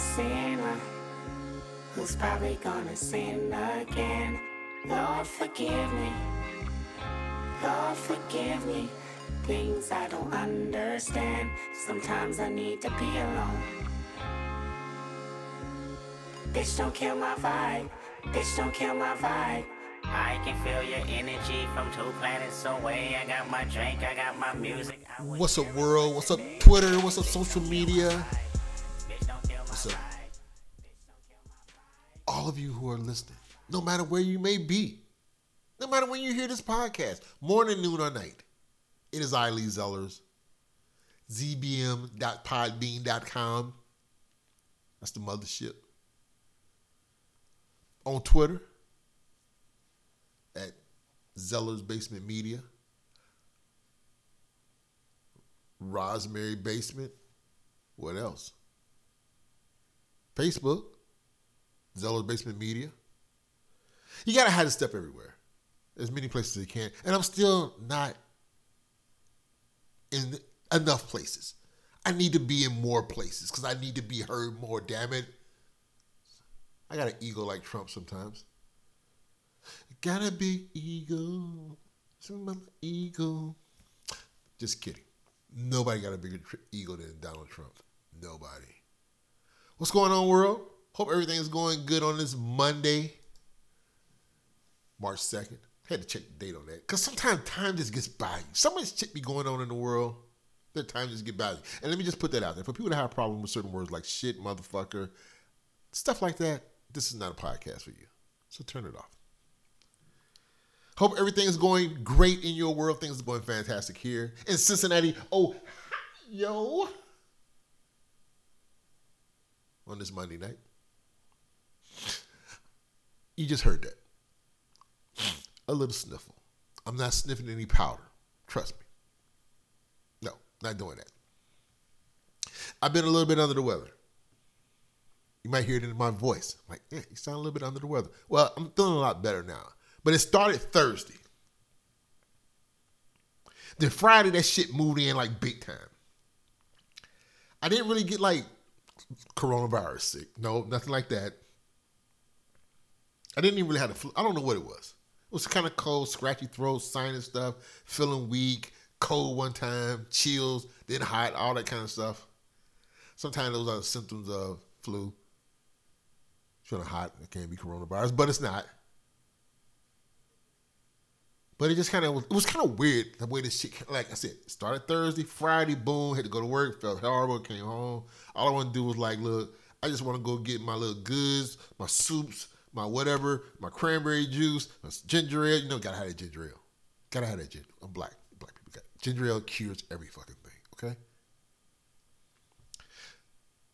I am a sinner who's probably gonna sin again. Lord, forgive me. Lord, forgive me. Things I don't understand. Sometimes I need to be alone. Bitch, don't kill my vibe. Bitch, don't kill my vibe. I can feel your energy from two planets away. I got my drink, I got my music. What's up, world? What's up, Twitter? What's up, social media? Of you who are listening, no matter where you may be, no matter when you hear this podcast, morning, noon, or night, it is I, Lee Zellers, zbm.podbean.com. That's the mothership. On Twitter, at Zellers Basement Media, Rosemary Basement. What else? Facebook, Zellers Basement Media. You gotta have this stuff everywhere. As many places as you can. And I'm still not in enough places. I need to be in more places because I need to be heard more, damn it. I got an ego like Trump sometimes. Got a big ego. Some my ego. Just kidding. Nobody got a bigger ego than Donald Trump. Nobody. What's going on, world? Hope everything is going good on this Monday, March 2nd. Had to check the date on that. Because sometimes time just gets by you. So much shit be going on in the world that time just get by you. And let me just put that out there. For people that have a problem with certain words like shit, motherfucker, stuff like that, this is not a podcast for you. So turn it off. Hope everything is going great in your world. Things are going fantastic here in Cincinnati. Oh, yo. On this Monday night. You just heard that. A little sniffle. I'm not sniffing any powder. Trust me. No, not doing that. I've been a little bit under the weather. You might hear it in my voice. like, yeah, you sound a little bit under the weather. Well, I'm feeling a lot better now. But it started Thursday. Then Friday, that shit moved in like big time. I didn't really get like coronavirus sick. No, nothing like that. I didn't even really have a flu. I don't know what it was. It was kind of cold, scratchy throat, sinus stuff, feeling weak, cold one time, chills, then hot, all that kind of stuff. Sometimes those are symptoms of flu. Feeling hot, it can't be coronavirus, but it's not. But it just kind of it was kind of weird the way this shit. Like I said, started Thursday, Friday, boom, had to go to work, felt horrible, came home. All I want to do was like, look, I just want to go get my little goods, my soups, my whatever, my cranberry juice, my ginger ale. You know, gotta have that ginger ale. Gotta have that ginger. I'm black. Black people got ginger ale cures every fucking thing. Okay.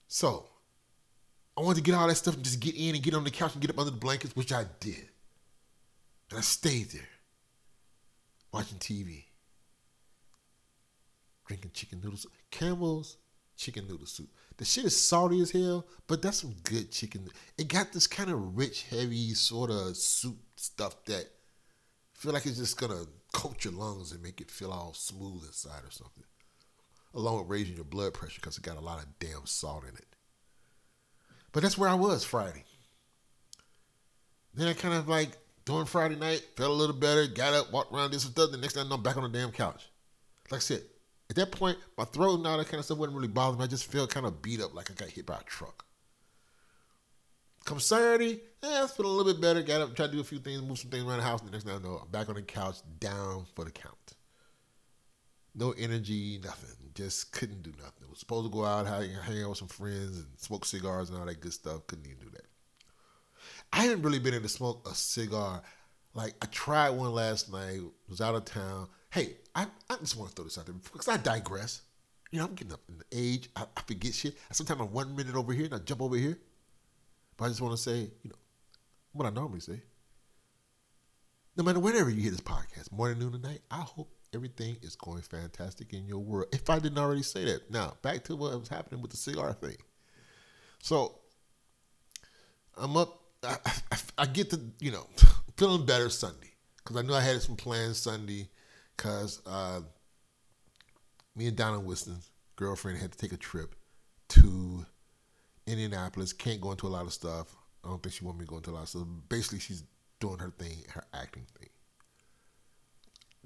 So I wanted to get all that stuff and just get in and get on the couch and get up under the blankets, which I did. And I stayed there watching TV, drinking chicken noodles. Campbell's chicken noodle soup. The shit is salty as hell, but that's some good chicken. It got this kind of rich, heavy sort of soup stuff that feel like it's just gonna coat your lungs and make it feel all smooth inside or something. Along with raising your blood pressure because it got a lot of damn salt in it. But that's where I was Friday. Then I kind of like during Friday night, felt a little better, got up, walked around, did some stuff. The next thing I know, I'm back on the damn couch. Like I said, at that point, my throat and all that kind of stuff wasn't really bothering me. I just felt kind of beat up like I got hit by a truck. Come Saturday, yeah, I feeling a little bit better. Got up, tried to do a few things, move some things around the house. And the next thing I know, I'm back on the couch, down for the count. No energy, nothing. Just couldn't do nothing. Was supposed to go out, hang, hang out with some friends, and smoke cigars and all that good stuff. Couldn't even do that. I haven't really been able to smoke a cigar. Like I tried one last night, was out of town. Hey, I, I just want to throw this out there because I digress. You know, I'm getting up in the age. I, I forget shit. Sometimes I'm one minute over here and I jump over here. But I just want to say, you know, what I normally say. No matter whenever you hear this podcast, morning, noon, and night, I hope everything is going fantastic in your world. If I didn't already say that. Now, back to what was happening with the cigar thing. So, I'm up. I, I, I get to, you know, feeling better Sunday because I knew I had some plans Sunday because uh, me and Donna Wiston's girlfriend had to take a trip to Indianapolis. Can't go into a lot of stuff. I don't think she want me to go into a lot of stuff. Basically, she's doing her thing, her acting thing.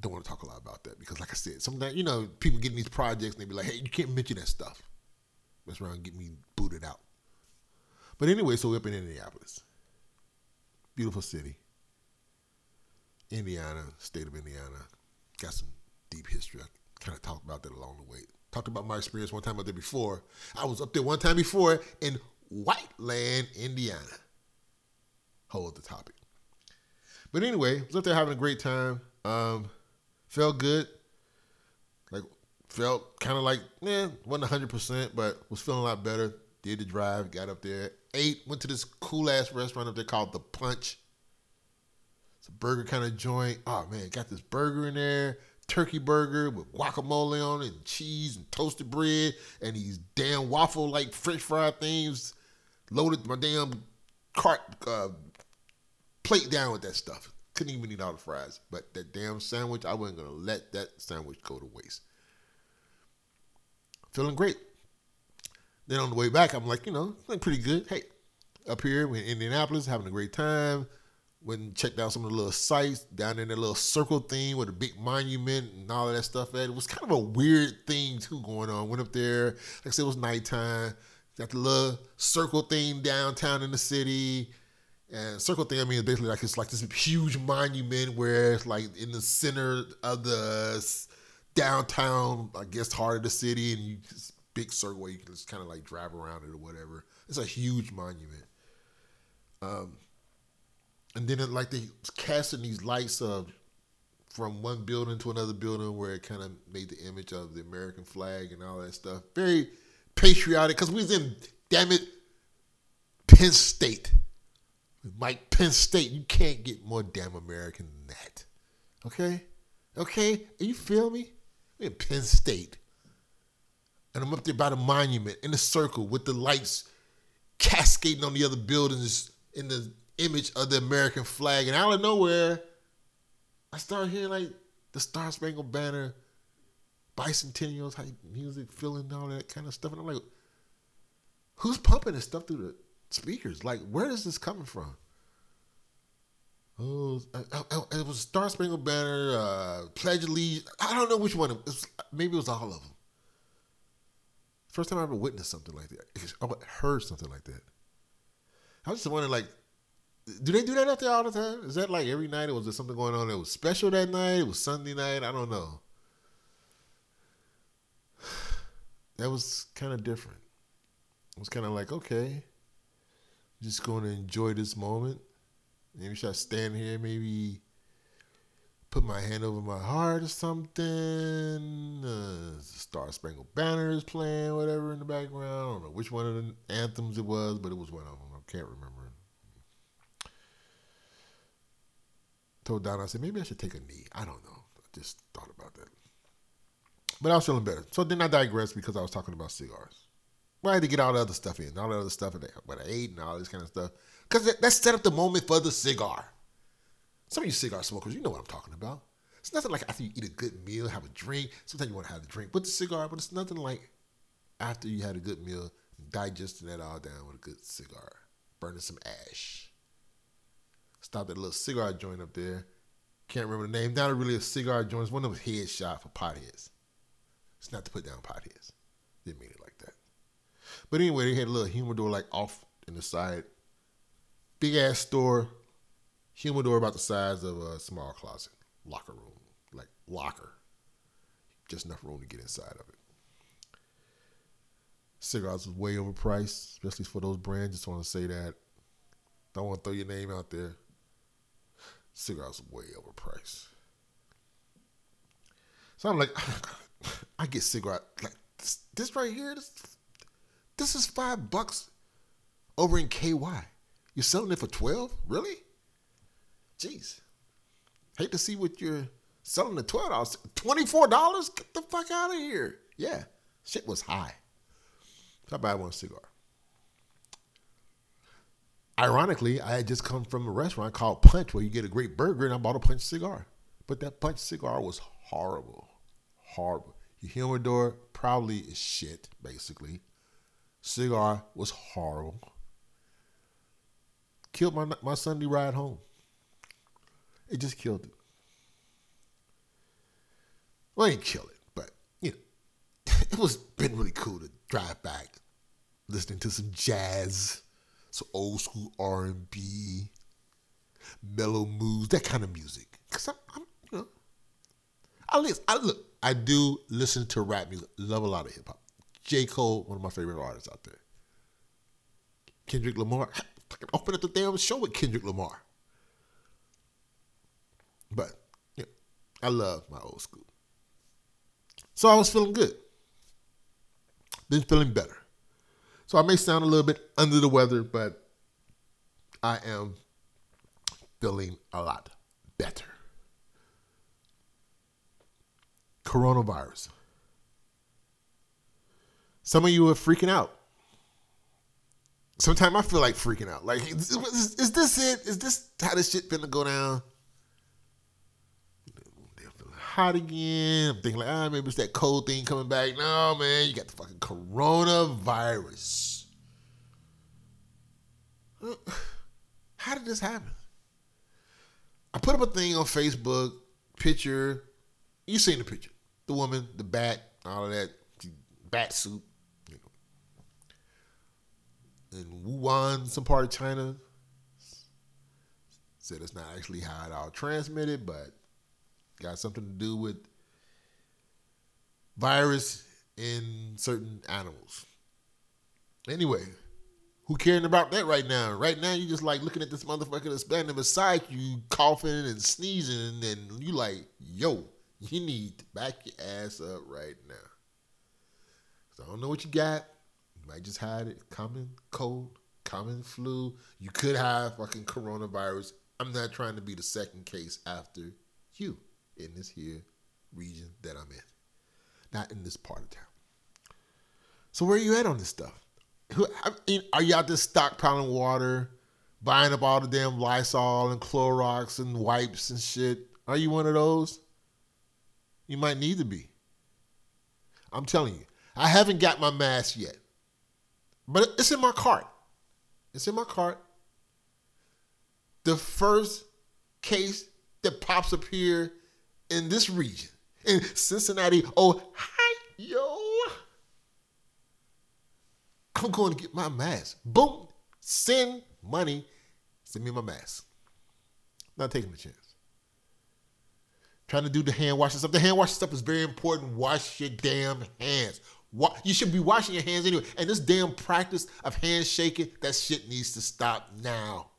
Don't want to talk a lot about that because, like I said, sometimes you know people getting these projects and they be like, "Hey, you can't mention that stuff." That's around get me booted out. But anyway, so we're up in Indianapolis, beautiful city, Indiana, state of Indiana. Got some deep history. I kind of talked about that along the way. Talked about my experience one time up there before. I was up there one time before in Whiteland, Indiana. Hold the topic. But anyway, was up there having a great time. Um, felt good. Like felt kind of like, yeah, wasn't hundred percent, but was feeling a lot better. Did the drive, got up there, ate, went to this cool ass restaurant up there called the Punch. Burger kind of joint. Oh man, got this burger in there, turkey burger with guacamole on it, and cheese and toasted bread, and these damn waffle like French fry things. Loaded my damn cart uh, plate down with that stuff. Couldn't even eat all the fries, but that damn sandwich, I wasn't gonna let that sandwich go to waste. Feeling great. Then on the way back, I'm like, you know, feeling pretty good. Hey, up here in Indianapolis, having a great time. Went and checked out some of the little sites down in that little circle thing with a big monument and all of that stuff. At it was kind of a weird thing too going on. Went up there, like I said, it was nighttime. Got the little circle thing downtown in the city. And circle thing, I mean, basically like it's like this huge monument where it's like in the center of the downtown, I guess, heart of the city, and you just big circle where you can just kind of like drive around it or whatever. It's a huge monument. Um, and then it, like they casting these lights of from one building to another building where it kind of made the image of the American flag and all that stuff. Very patriotic because we was in, damn it, Pence State. Mike Pence State, you can't get more damn American than that. Okay? Okay? Are you feel me? We're in Pence State. And I'm up there by the monument in a circle with the lights cascading on the other buildings in the image of the American flag. And out of nowhere, I start hearing like the Star Spangled Banner, bicentennial type music, feeling all that kind of stuff. And I'm like, who's pumping this stuff through the speakers? Like, where is this coming from? Oh, uh, uh, uh, it was Star Spangled Banner, uh, Pledge Allegiance. I don't know which one. It was, maybe it was all of them. First time I ever witnessed something like that. I heard something like that. I was just wondering, like, do they do that out there all the time? Is that like every night, or was there something going on that was special that night? It was Sunday night. I don't know. That was kind of different. It was kind of like, okay, just going to enjoy this moment. Maybe should I stand here, maybe put my hand over my heart or something. Uh, Star Spangled Banner is playing, whatever in the background. I don't know which one of the anthems it was, but it was one of them. I can't remember. Told Donna, I said maybe I should take a knee. I don't know. I just thought about that. But I was feeling better. So then I digressed because I was talking about cigars. Well, I had to get all the other stuff in, all the other stuff that what I ate and all this kind of stuff. Because that set up the moment for the cigar. Some of you cigar smokers, you know what I'm talking about. It's nothing like after you eat a good meal, have a drink. Sometimes you want to have a drink with the cigar, but it's nothing like after you had a good meal, digesting that all down with a good cigar, burning some ash. Stopped at a little cigar joint up there. Can't remember the name. Not really a cigar joint. It's one of those headshot for potheads. It's not to put down potheads. Didn't mean it like that. But anyway, they had a little humidor like off in the side. Big ass store, humidor about the size of a small closet, locker room, like locker. Just enough room to get inside of it. Cigars was way overpriced, especially for those brands. Just want to say that. Don't want to throw your name out there. Cigars way overpriced. So I'm like, I get cigar like this, this right here. This, this is five bucks over in KY. You're selling it for twelve? Really? Jeez. Hate to see what you're selling at twelve dollars. Twenty four dollars? Get the fuck out of here. Yeah, shit was high. So I buy one cigar. Ironically, I had just come from a restaurant called Punch where you get a great burger and I bought a Punch cigar. But that Punch cigar was horrible. Horrible. Your humidor probably is shit, basically. Cigar was horrible. Killed my my Sunday ride home. It just killed it. Well, it didn't kill it, but you know, it was been really cool to drive back, listening to some jazz, some old school R and B, mellow moods, that kind of music. Cause I'm, I'm you know, I listen. I look. I do listen to rap music. Love a lot of hip hop. J. Cole, one of my favorite artists out there. Kendrick Lamar. Fucking open up the damn show with Kendrick Lamar. But yeah, I love my old school. So I was feeling good. Been feeling better. So I may sound a little bit under the weather, but I am feeling a lot better. Coronavirus. Some of you are freaking out. Sometimes I feel like freaking out. Like, is, is, is this it? Is this how this shit finna go down? Hot again. I'm thinking like, ah, maybe it's that cold thing coming back. No, man, you got the fucking coronavirus. How did this happen? I put up a thing on Facebook, picture. You seen the picture? The woman, the bat, all of that, bat suit in Wuhan, some part of China. Said it's not actually how it all transmitted, but got something to do with virus in certain animals. Anyway, who caring about that right now? Right now, you just like looking at this motherfucker that's standing beside you, coughing and sneezing, and then you like, yo, you need to back your ass up right now. So I don't know what you got You might just had it common cold, common flu. You could have fucking coronavirus. I'm not trying to be the second case after you in this here region that I'm in, not in this part of town. So where are you at on this stuff? Are you out there stockpiling water, buying up all the damn Lysol and Clorox and wipes and shit? Are you one of those? You might need to be. I'm telling you, I haven't got my mask yet. But it's in my cart. It's in my cart. The first case that pops up here in this region, in Cincinnati, Ohio. I'm going to get my mask. Boom. Send money. Send me my mask. Not taking a chance. Trying to do the hand washing stuff. The hand washing stuff is very important. Wash your damn hands. You should be washing your hands anyway. And this damn practice of handshaking, that shit needs to stop now.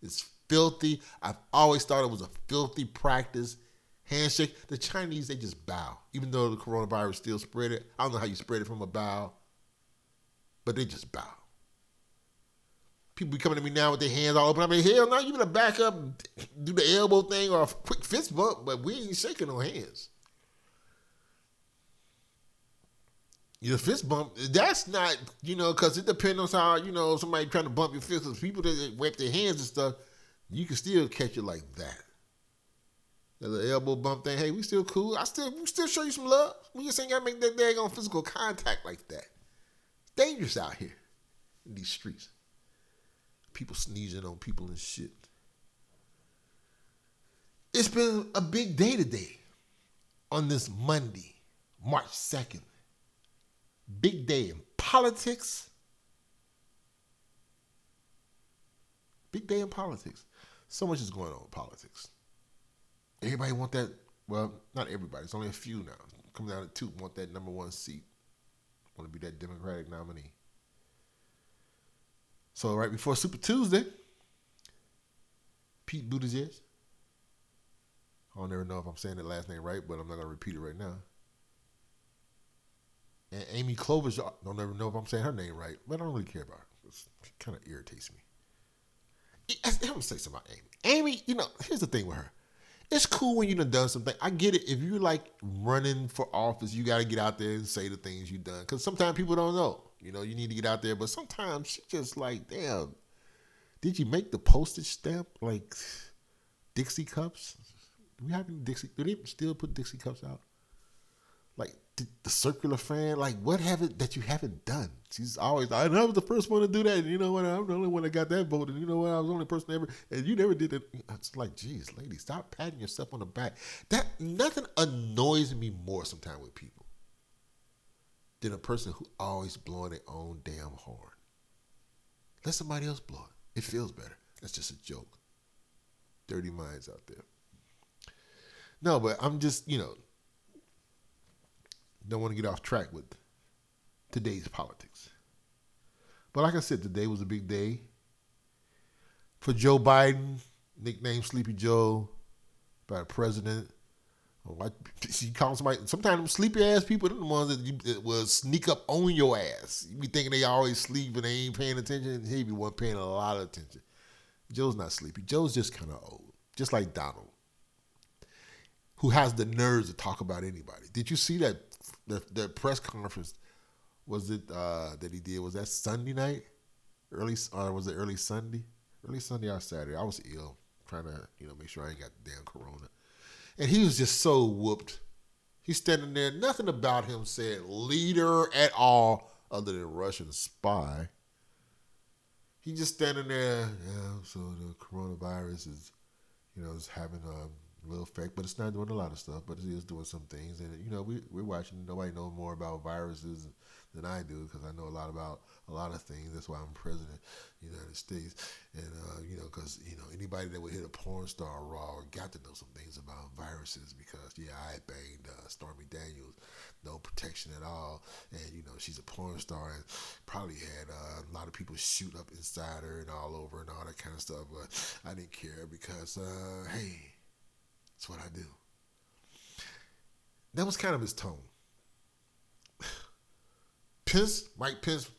It's filthy. I've always thought it was a filthy practice. Handshake. The Chinese, they just bow. Even though the coronavirus still spread it. I don't know how you spread it from a bow, but they just bow. People be coming to me now with their hands all open. I mean, hell no, you better back up, do the elbow thing or a quick fist bump, but we ain't shaking no hands. Your fist bump, that's not, you know, because it depends on how, you know, somebody trying to bump your fist. People that wipe their hands and stuff, you can still catch it like that. That little elbow bump thing, hey, we still cool. I still we still show you some love. We just ain't got to make that daggone physical contact like that. Dangerous out here in these streets. People sneezing on people and shit. It's been a big day today on this Monday, March 2nd big day in politics. Big day in politics. So much is going on in politics. Everybody want that. Well, not everybody. It's only a few now. Coming down to two want that number one seat. Want to be that Democratic nominee. So right before Super Tuesday, Pete Buttigieg. I don't ever know if I'm saying that last name right, but I'm not gonna repeat it right now and Amy Klobuchar. I don't ever know if I'm saying her name right, but I don't really care about her. It kind of irritates me. I'm gonna say something about Amy. Amy, you know, here's the thing with her. It's cool when you done done something. I get it. If you're like running for office, you got to get out there and say the things you've done. Because sometimes people don't know. You know, you need to get out there. But sometimes she just like, damn, did you make the postage stamp like Dixie cups? Do we have any Dixie? Do they still put Dixie cups out? Like the, the circular fan, like what have it that you haven't done? She's always, I was the first one to do that. And you know what? I'm the only one that got that vote. And you know what? I was the only person ever, and you never did it. It's like, geez, lady, stop patting yourself on the back. That nothing annoys me more sometimes with people than a person who always blowing their own damn horn. Let somebody else blow it. It feels better. That's just a joke. Dirty minds out there. No, but I'm just, you know, don't want to get off track with today's politics. But like I said, today was a big day for Joe Biden, nicknamed Sleepy Joe by the president. Like you call somebody sometimes sleepy ass people, they're the ones that, you, that will sneak up on your ass. You be thinking they always sleep and they ain't paying attention. He be one paying a lot of attention. Joe's not sleepy. Joe's just kind of old, just like Donald, who has the nerves to talk about anybody. Did you see that the, the press conference? Was it uh, that he did? Was that Sunday night? Early or was it early Sunday? Early Sunday or Saturday? I was ill, trying to you know make sure I ain't got the damn corona. And he was just so whooped. He's standing there. Nothing about him said leader at all, other than Russian spy. He just standing there. Yeah, so the coronavirus is, you know, is having a little effect, but it's not doing a lot of stuff. But it is doing some things, and you know, we we're watching. Nobody knows more about viruses than I do because I know a lot about a lot of things. That's why I'm president of the United States. And, uh, you know, because, you know, anybody that would hit a porn star raw got to know some things about viruses because, yeah, I banged uh, Stormy Daniels, no protection at all. And, you know, she's a porn star and probably had uh, a lot of people shoot up inside her and all over and all that kind of stuff. But I didn't care because, uh, hey, that's what I do. That was kind of his tone. Pence, Mike Pence,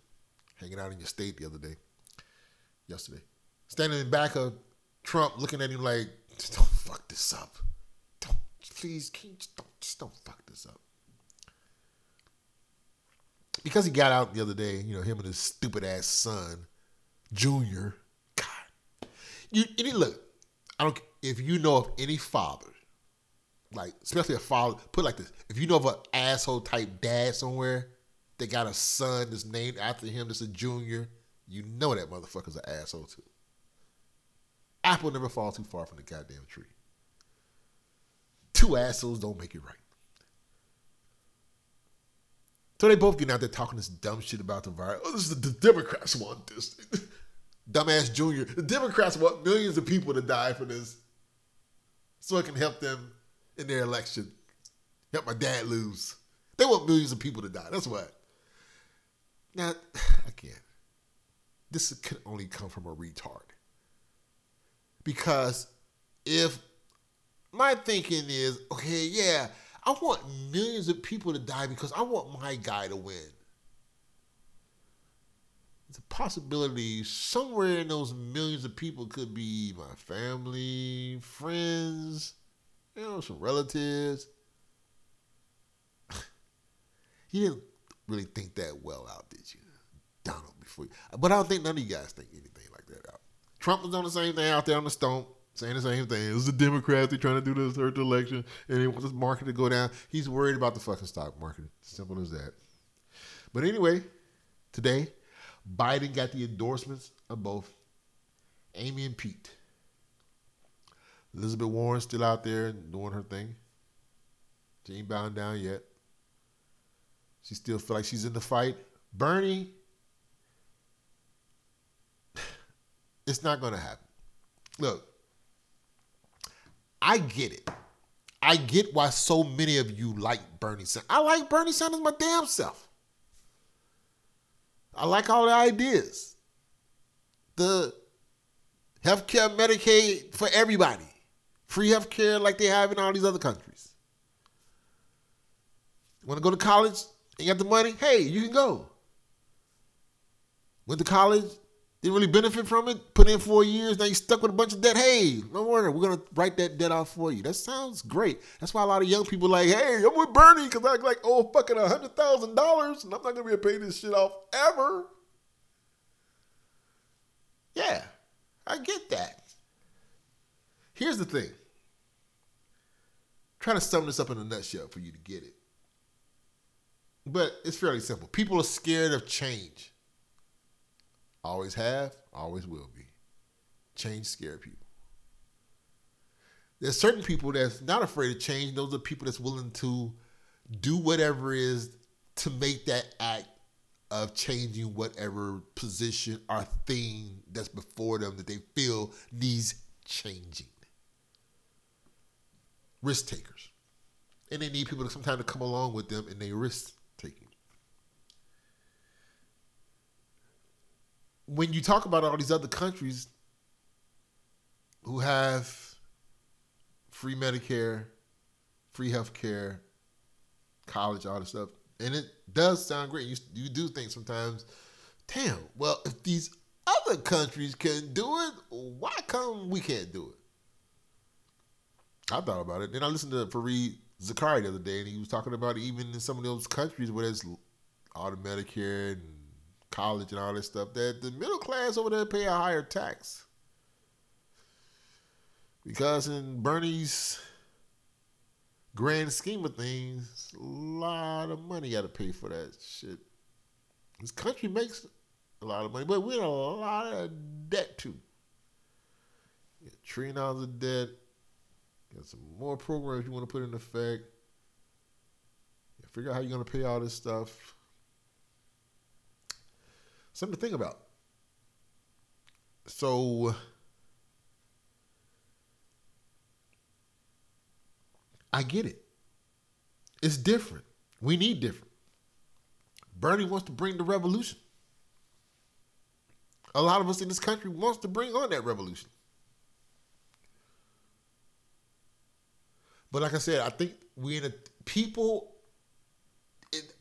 hanging out in your state the other day, yesterday, standing in back of Trump, looking at him like, don't fuck this up. Don't, please, just don't, just don't fuck this up. Because he got out the other day, you know, him and his stupid ass son, Junior. God, you, you look. I don't. If you know of any father, like especially a father, put like this: if you know of an asshole type dad somewhere they got a son that's named after him that's a junior, you know that motherfucker's an asshole too. Apple never falls too far from the goddamn tree. Two assholes don't make it right. So they both getting out there talking this dumb shit about the virus. Oh, this is the, the Democrats want this. Dumbass Junior. The Democrats want millions of people to die for this. So I can help them in their election. Help my dad lose. They want millions of people to die. That's what. Now, again, this could only come from a retard. Because if my thinking is, okay, yeah, I want millions of people to die because I want my guy to win. A possibility somewhere in those millions of people could be my family, friends, you know, some relatives. you didn't really think that well out, did you? Donald before you. But I don't think none of you guys think anything like that out. Trump was on the same thing out there on the stump, saying the same thing. It was the Democrats, they trying to do this third election, and he wants this market to go down. He's worried about the fucking stock market. Simple as that. But anyway, today, Biden got the endorsements of both Amy and Pete. Elizabeth Warren still out there doing her thing. She ain't bound down yet. She still feel like she's in the fight. Bernie, it's not to happen. Look, I get it. I get why so many of you like Bernie Sanders. I like Bernie Sanders my damn self. I like all the ideas. The healthcare, Medicaid for everybody. Free healthcare like they have in all these other countries. Want to go to college? You got the money? Hey, you can go. Went to college, didn't really benefit from it, put in four years, now you stuck with a bunch of debt. Hey, no worry, we're gonna write that debt off for you. That sounds great. That's why a lot of young people like, hey, I'm with Bernie because I like oh fucking a hundred thousand dollars and I'm not gonna be able to pay this shit off ever. Yeah, I get that. Here's the thing. I'm trying to sum this up in a nutshell for you to get it. But it's fairly simple. People are scared of change. Always have, always will be. Change scare people. There's certain people that's not afraid of change. Those are people that's willing to do whatever is to make that act of changing whatever position or thing that's before them that they feel needs changing. Risk takers. And they need people to sometimes to come along with them in their risk taking. When you talk about all these other countries who have free Medicare, free health care, college, all this stuff, and it does sound great. You, you do think sometimes, damn, well, if these other countries can do it, why come we can't do it? I thought about it. Then I listened to Fareed Zakaria the other day, and he was talking about even in some of those countries where there's all the Medicare and college and all this stuff, that the middle class over there pay a higher tax. Because in Bernie's grand scheme of things, a lot of money got to pay for that shit. This country makes a lot of money, but we're in a lot of debt too. Yeah, trillion dollars of debt. Got some more programs you want to put in effect. Figure out how you're going to pay all this stuff. Something to think about. So I get it. It's different. We need different. Bernie wants to bring the revolution. A lot of us in this country wants to bring on that revolution. But like I said, I think we in a people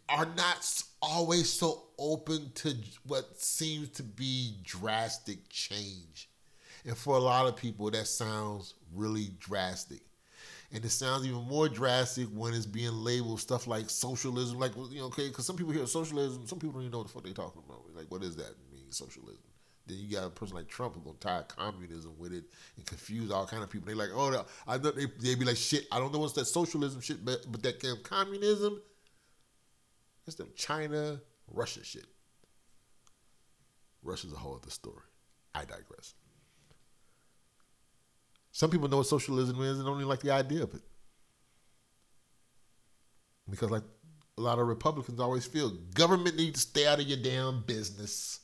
are not always so open to what seems to be drastic change. And for a lot of people, that sounds really drastic and it sounds even more drastic when it's being labeled stuff like socialism. Like you know, okay, because some people hear socialism, some people don't even know what the fuck they're talking about. Like, what does that mean, socialism? Then you got a person like Trump who's gonna tie communism with it and confuse all kind of people. They like, oh, I know they they be like, shit, I don't know what's that socialism shit, but but that communism, it's them China, Russia shit. Russia's a whole other story. I digress. Some people know what socialism is and even like the idea of it. Because, like a lot of Republicans always feel, government needs to stay out of your damn business.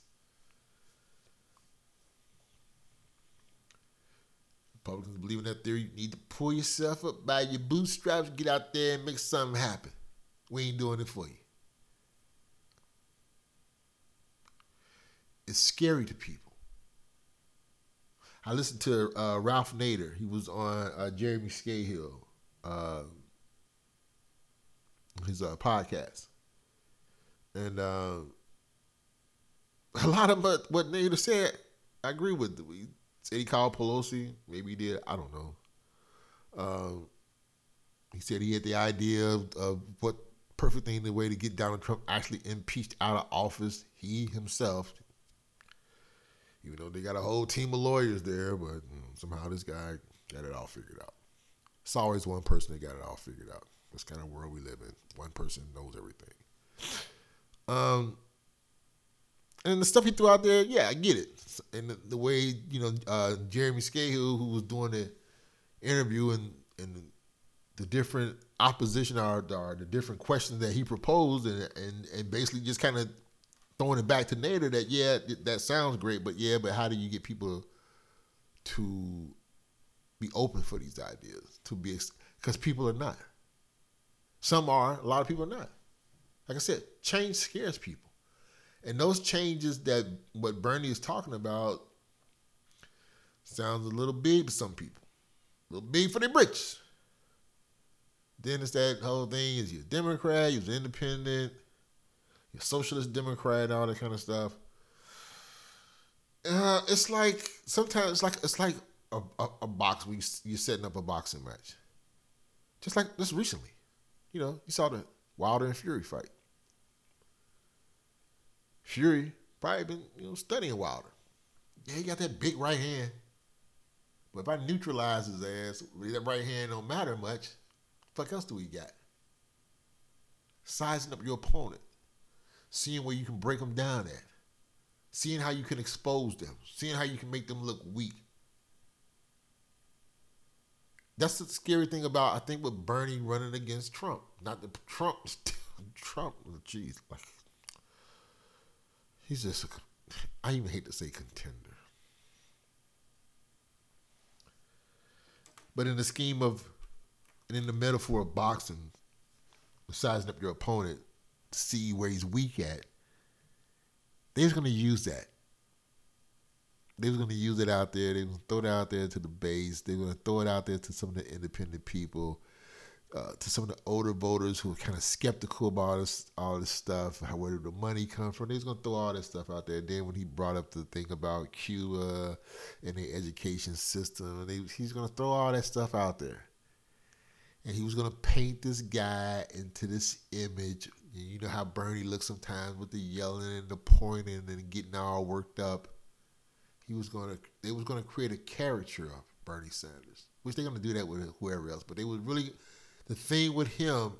Republicans believe in that theory. You need to pull yourself up by your bootstraps, get out there and make something happen. We ain't doing it for you. It's scary to people. I listened to uh, Ralph Nader. He was on uh, Jeremy Scahill, uh, his uh, podcast, and uh, a lot of what, what Nader said, I agree with. He said he called Pelosi. Maybe he did. I don't know. Um, he said he had the idea of, of what perfect thing the way to get Donald Trump actually impeached out of office. He himself even though they got a whole team of lawyers there, but somehow this guy got it all figured out. It's always one person that got it all figured out. This kind of world we live in. One person knows everything. Um, and the stuff he threw out there, yeah, I get it. And the, the way you know uh, Jeremy Scahill, who was doing the interview, and and the different opposition or, or the different questions that he proposed, and and, and basically just kind of throwing it back to Nader that yeah, that sounds great, but yeah, but how do you get people to be open for these ideas? To be because people are not. Some are, a lot of people are not. Like I said, change scares people. And those changes that what Bernie is talking about sounds a little big to some people. A little big for the britches. Then it's that whole thing is you're a Democrat, you're independent, socialist Democrat, all that kind of stuff. Uh, it's like sometimes it's like it's like a, a, a box where you, you're setting up a boxing match. Just like just recently, you know, you saw the Wilder and Fury fight. Fury probably been you know studying Wilder. Yeah, he got that big right hand. But if I neutralize his ass, that right hand don't matter much. Fuck else do we got? sizing up your opponent, seeing where you can break them down at, seeing how you can expose them, seeing how you can make them look weak. That's the scary thing about I think with Bernie running against Trump. Not the Trump, Trump. Jeez, like he's just. A, I even hate to say contender. But in the scheme of, and in the metaphor of boxing, sizing up your opponent see where he's weak at, they're just going to use that. They was going to use it out there. They was going to throw it out there to the base. They were going to throw it out there to some of the independent people, uh, to some of the older voters who are kind of skeptical about all this, all this stuff, how where did the money come from. They was going to throw all that stuff out there. Then when he brought up the thing about Cuba and the education system, they, he's going to throw all that stuff out there and he was gonna paint this guy into this image. You know how Bernie looks sometimes with the yelling and the pointing and getting all worked up. He was gonna they was gonna create a caricature of Bernie Sanders, which they're gonna do that with whoever else. But they was really the thing with him.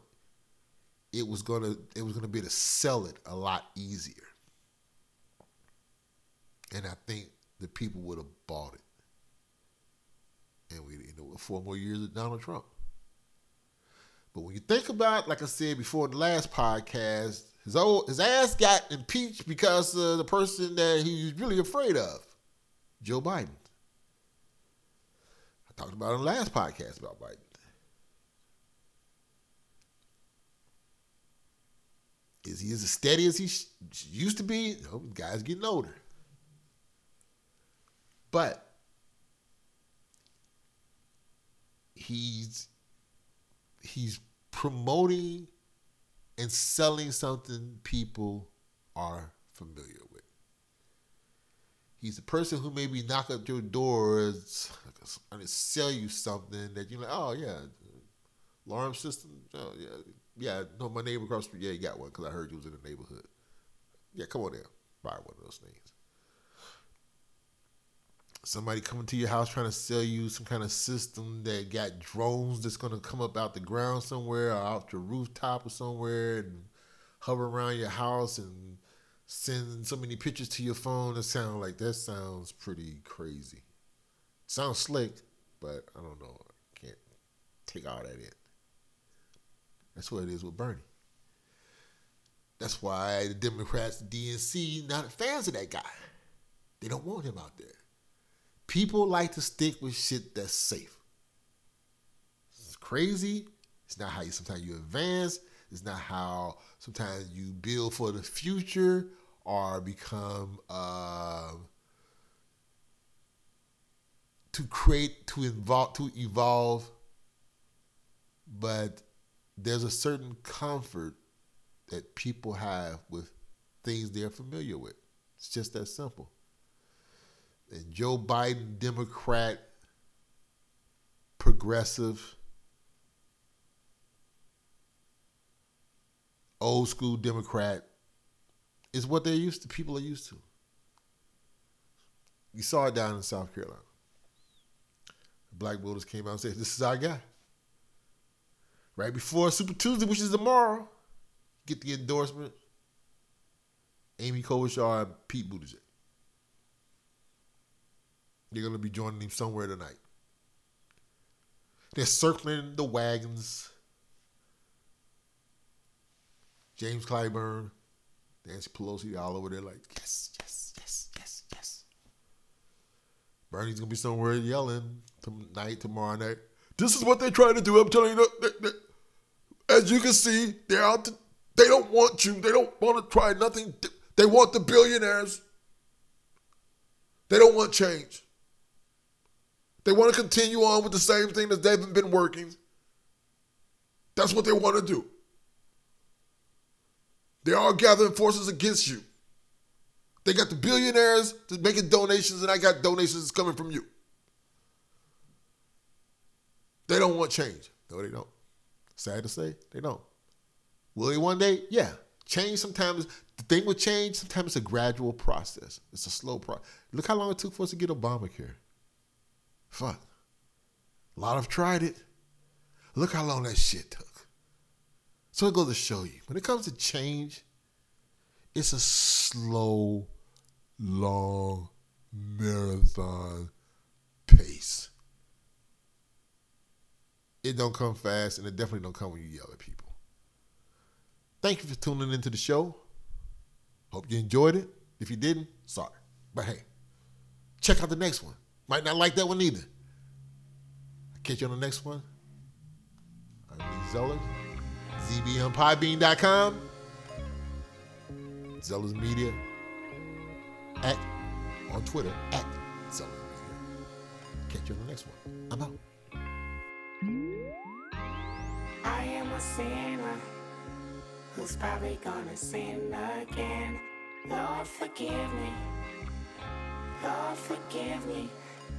It was gonna it was gonna be to sell it a lot easier, and I think the people would have bought it. And we you four more years of Donald Trump. But when you think about, like I said before the last podcast, his old his ass got impeached because of the person that he's really afraid of, Joe Biden. I talked about in the last podcast about Biden. Is he as steady as he used to be? No, the guy's getting older. But he's he's promoting and selling something people are familiar with. He's a person who maybe knock at your doors and sell you something that you're like, oh yeah, alarm system. Oh yeah, yeah. No, my neighbor across the street, yeah, he got one because I heard you was in the neighborhood. Yeah, come on there, buy one of those things somebody coming to your house trying to sell you some kind of system that got drones that's going to come up out the ground somewhere or out the rooftop or somewhere and hover around your house and send so many pictures to your phone. That sound like that sounds pretty crazy. Sounds slick but i don't know. I can't take all that in. That's what it is with bernie. That's why the democrats the dnc not fans of that guy. They don't want him out there People like to stick with shit that's safe. It's crazy. It's not how you sometimes you advance. It's not how sometimes you build for the future or become uh, to create to evolve to evolve. But there's a certain comfort that people have with things they're familiar with. It's just that simple Joe Biden, Democrat, progressive, old school Democrat, is what they're used to. People are used to. You saw it down in South Carolina. The black voters came out and said, This is our guy. Right before Super Tuesday, which is tomorrow, get the endorsement. Amy Klobuchar and Pete Buttigieg. They're to be joining him somewhere tonight. They're circling the wagons. James Clyburn, Nancy Pelosi, all over there like, yes, yes, yes, yes, yes. Bernie's to be somewhere yelling tonight, tomorrow night. This is what they're trying to do. I'm telling you, they, they, as you can see, they're out to, they don't want you. They don't want to try nothing. They want the billionaires. They don't want change. They want to continue on with the same thing that they've been working. That's what they want to do. They are gathering forces against you. They got the billionaires making donations, and I got donations coming from you. They don't want change. No, they don't. Sad to say, they don't. Will they one day? Yeah. Change sometimes, the thing with change, sometimes it's a gradual process. It's a slow process. Look how long it took for us to get Obamacare. Fuck. A lot have tried it. Look how long that shit took. So it goes to show you when it comes to change, it's a slow, long marathon pace. It don't come fast, and it definitely don't come when you yell at people. Thank you for tuning into the show. Hope you enjoyed it. If you didn't, sorry. But hey, check out the next one. Might not like that one either. I'll catch you on the next one. I'm Lee Zeller, Zeller's Media, at, on Twitter, at Zeller's Media. Catch you on the next one. I'm out. I am a sinner who's probably gonna sin again. Lord, forgive me. Lord, forgive me.